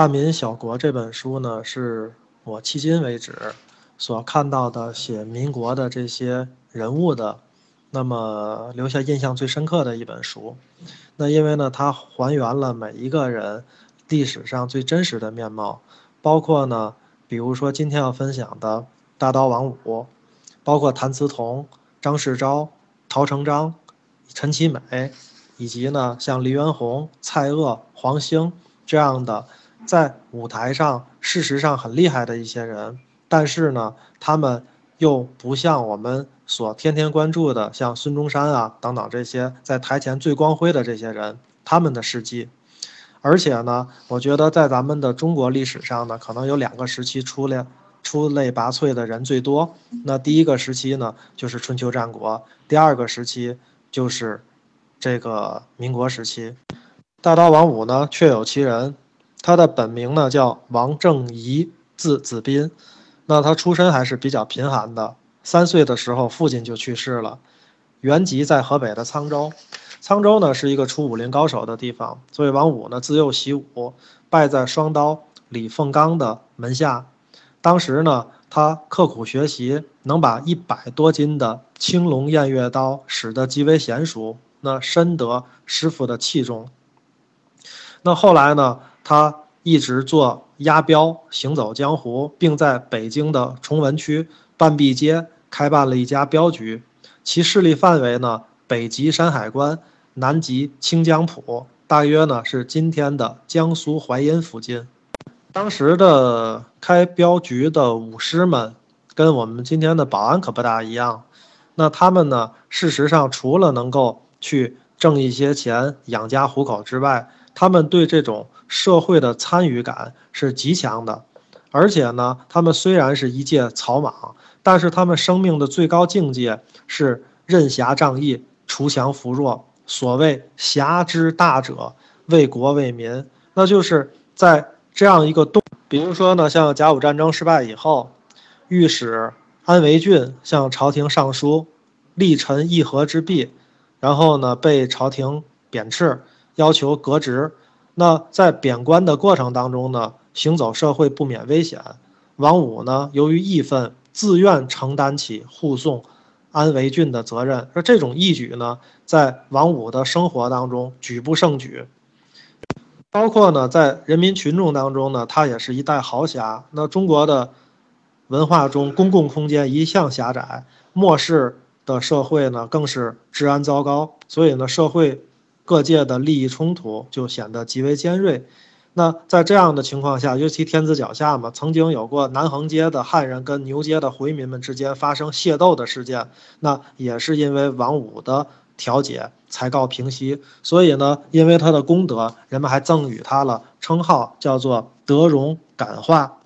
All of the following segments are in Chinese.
大民小国》这本书呢，是我迄今为止所看到的写民国的这些人物的，那么留下印象最深刻的一本书。那因为呢，它还原了每一个人历史上最真实的面貌，包括呢，比如说今天要分享的大刀王五，包括谭嗣同、张世钊、陶成章、陈其美，以及呢像黎元洪、蔡锷、黄兴这样的在舞台上事实上很厉害的一些人，但是呢，他们又不像我们。所天天关注的，像孙中山啊等等这些在台前最光辉的这些人，他们的事迹。而且呢，我觉得在咱们的中国历史上呢，可能有两个时期出类出类拔萃的人最多。那第一个时期呢，就是春秋战国；第二个时期就是这个民国时期。大刀王五呢，确有其人，他的本名呢叫王正仪，字子斌。那他出身还是比较贫寒的。三岁的时候，父亲就去世了。原籍在河北的沧州，沧州呢是一个出武林高手的地方，所以王五呢自幼习武，拜在双刀李凤刚的门下。当时呢，他刻苦学习，能把一百多斤的青龙偃月刀使得极为娴熟，那深得师傅的器重。那后来呢，他一直做押镖，行走江湖，并在北京的崇文区。半壁街开办了一家镖局，其势力范围呢，北及山海关，南及清江浦，大约呢是今天的江苏淮阴附近。当时的开镖局的武师们，跟我们今天的保安可不大一样。那他们呢，事实上除了能够去挣一些钱养家糊口之外，他们对这种社会的参与感是极强的。而且呢，他们虽然是一介草莽。但是他们生命的最高境界是任侠仗义、锄强扶弱。所谓侠之大者，为国为民，那就是在这样一个动，比如说呢，像甲午战争失败以后，御史安维俊向朝廷上书，力陈议和之弊，然后呢被朝廷贬斥，要求革职。那在贬官的过程当中呢，行走社会不免危险。王五呢，由于义愤。自愿承担起护送安维俊的责任，而这种义举呢，在王五的生活当中举不胜举。包括呢，在人民群众当中呢，他也是一代豪侠。那中国的文化中，公共空间一向狭窄，末世的社会呢，更是治安糟糕，所以呢，社会各界的利益冲突就显得极为尖锐。那在这样的情况下，尤其天子脚下嘛，曾经有过南横街的汉人跟牛街的回民们之间发生械斗的事件，那也是因为王五的调解才告平息。所以呢，因为他的功德，人们还赠予他了称号，叫做德容感化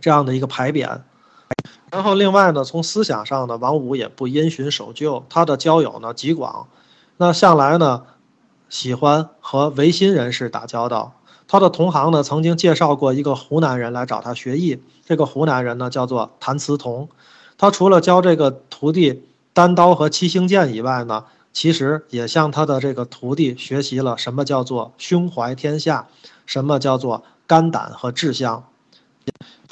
这样的一个牌匾。然后另外呢，从思想上呢，王五也不因循守旧，他的交友呢极广，那向来呢喜欢和维新人士打交道。他的同行呢，曾经介绍过一个湖南人来找他学艺。这个湖南人呢，叫做谭嗣同。他除了教这个徒弟单刀和七星剑以外呢，其实也向他的这个徒弟学习了什么叫做胸怀天下，什么叫做肝胆和志向。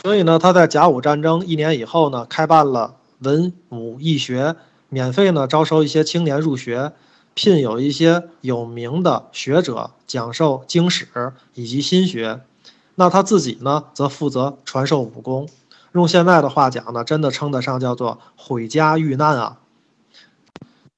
所以呢，他在甲午战争一年以后呢，开办了文武义学，免费呢招收一些青年入学。聘有一些有名的学者讲授经史以及心学，那他自己呢，则负责传授武功。用现在的话讲呢，真的称得上叫做毁家遇难啊。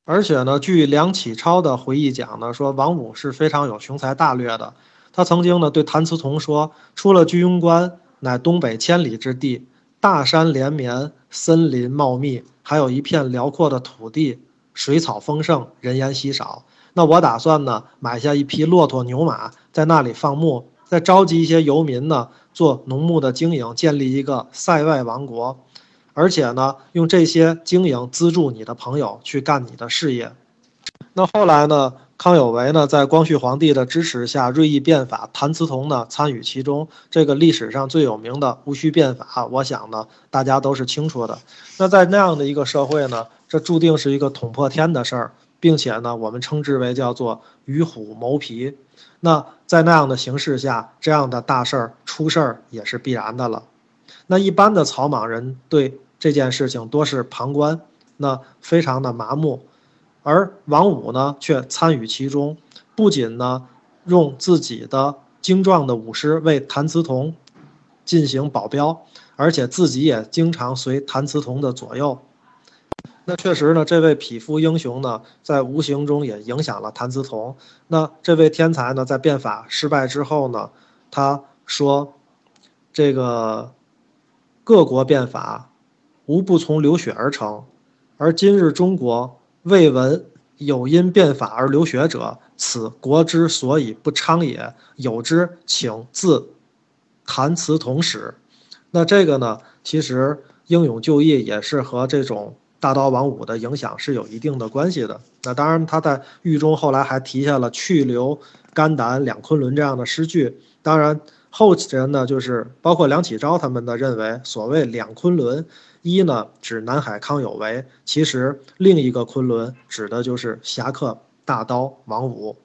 而且呢，据梁启超的回忆讲呢，说王武是非常有雄才大略的。他曾经呢对谭嗣同说：“出了居庸关，乃东北千里之地，大山连绵，森林茂密，还有一片辽阔的土地。”水草丰盛，人烟稀少。那我打算呢，买下一匹骆驼、牛马，在那里放牧，再召集一些游民呢，做农牧的经营，建立一个塞外王国。而且呢，用这些经营资助你的朋友去干你的事业。那后来呢，康有为呢，在光绪皇帝的支持下锐意变法，谭嗣同呢参与其中。这个历史上最有名的戊戌变法，我想呢，大家都是清楚的。那在那样的一个社会呢？这注定是一个捅破天的事儿，并且呢，我们称之为叫做与虎谋皮。那在那样的形势下，这样的大事儿出事儿也是必然的了。那一般的草莽人对这件事情多是旁观，那非常的麻木，而王武呢却参与其中，不仅呢用自己的精壮的武师为谭嗣同进行保镖，而且自己也经常随谭嗣同的左右。那确实呢，这位匹夫英雄呢，在无形中也影响了谭嗣同。那这位天才呢，在变法失败之后呢，他说：“这个。”各国变法，无不从流血而成，而今日中国未闻有因变法而流血者，此国之所以不昌也。有之，请自谭嗣同始。那这个呢，其实英勇就义也是和这种大刀王五的影响是有一定的关系的。那当然，他在狱中后来还提下了“去留肝胆两昆仑”这样的诗句。当然。后人呢，就是包括梁启超他们的认为，所谓两昆仑，一呢指南海康有为，其实另一个昆仑指的就是侠客大刀王五。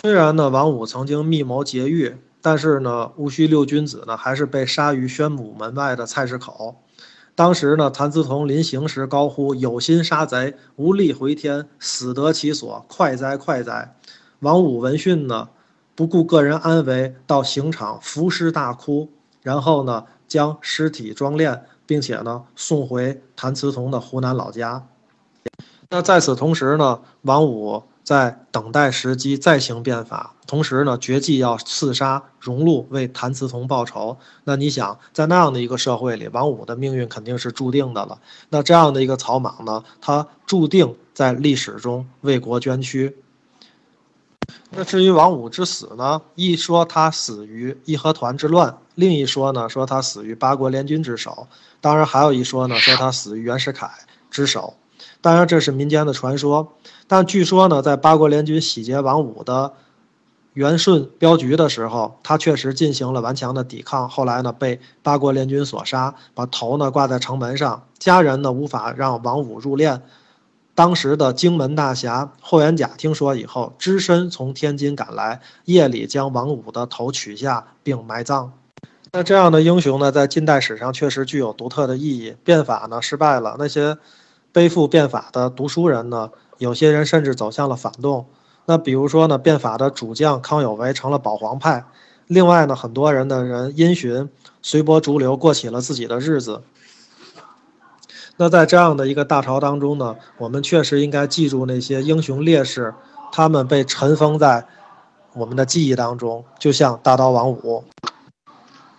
虽然呢王五曾经密谋劫狱，但是呢戊戌六君子呢还是被杀于宣武门外的菜市口。当时呢谭嗣同临行时高呼：“有心杀贼，无力回天，死得其所，快哉快哉！”王武闻讯呢。不顾个人安危，到刑场伏尸大哭，然后呢，将尸体装殓，并且呢，送回谭嗣同的湖南老家。那在此同时呢，王武在等待时机再行变法，同时呢，决计要刺杀荣禄，为谭嗣同报仇。那你想，在那样的一个社会里，王五的命运肯定是注定的了。那这样的一个草莽呢，他注定在历史中为国捐躯。那至于王五之死呢？一说他死于义和团之乱，另一说呢说他死于八国联军之手，当然还有一说呢说他死于袁世凯之手。当然这是民间的传说，但据说呢在八国联军洗劫王五的元顺镖局的时候，他确实进行了顽强的抵抗，后来呢被八国联军所杀，把头呢挂在城门上，家人呢无法让王五入殓。当时的荆门大侠霍元甲听说以后，只身从天津赶来，夜里将王五的头取下并埋葬。那这样的英雄呢，在近代史上确实具有独特的意义。变法呢失败了，那些背负变法的读书人呢，有些人甚至走向了反动。那比如说呢，变法的主将康有为成了保皇派。另外呢，很多人的人因循随波逐流，过起了自己的日子。那在这样的一个大潮当中呢，我们确实应该记住那些英雄烈士，他们被尘封在我们的记忆当中，就像大刀王五。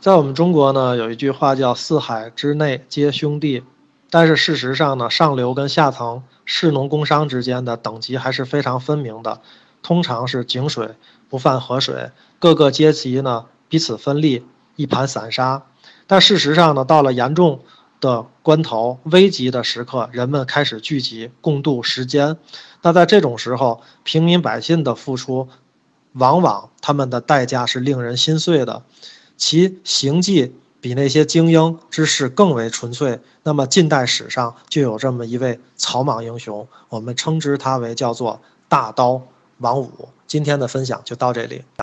在我们中国呢，有一句话叫“四海之内皆兄弟”，但是事实上呢，上流跟下层士农工商之间的等级还是非常分明的，通常是井水不犯河水，各个阶级呢彼此分立，一盘散沙。但事实上呢，到了严重。的关头、危急的时刻，人们开始聚集，共度时间。那在这种时候，平民百姓的付出，往往他们的代价是令人心碎的，其行迹比那些精英之士更为纯粹。那么，近代史上就有这么一位草莽英雄，我们称之他为叫做大刀王五。今天的分享就到这里。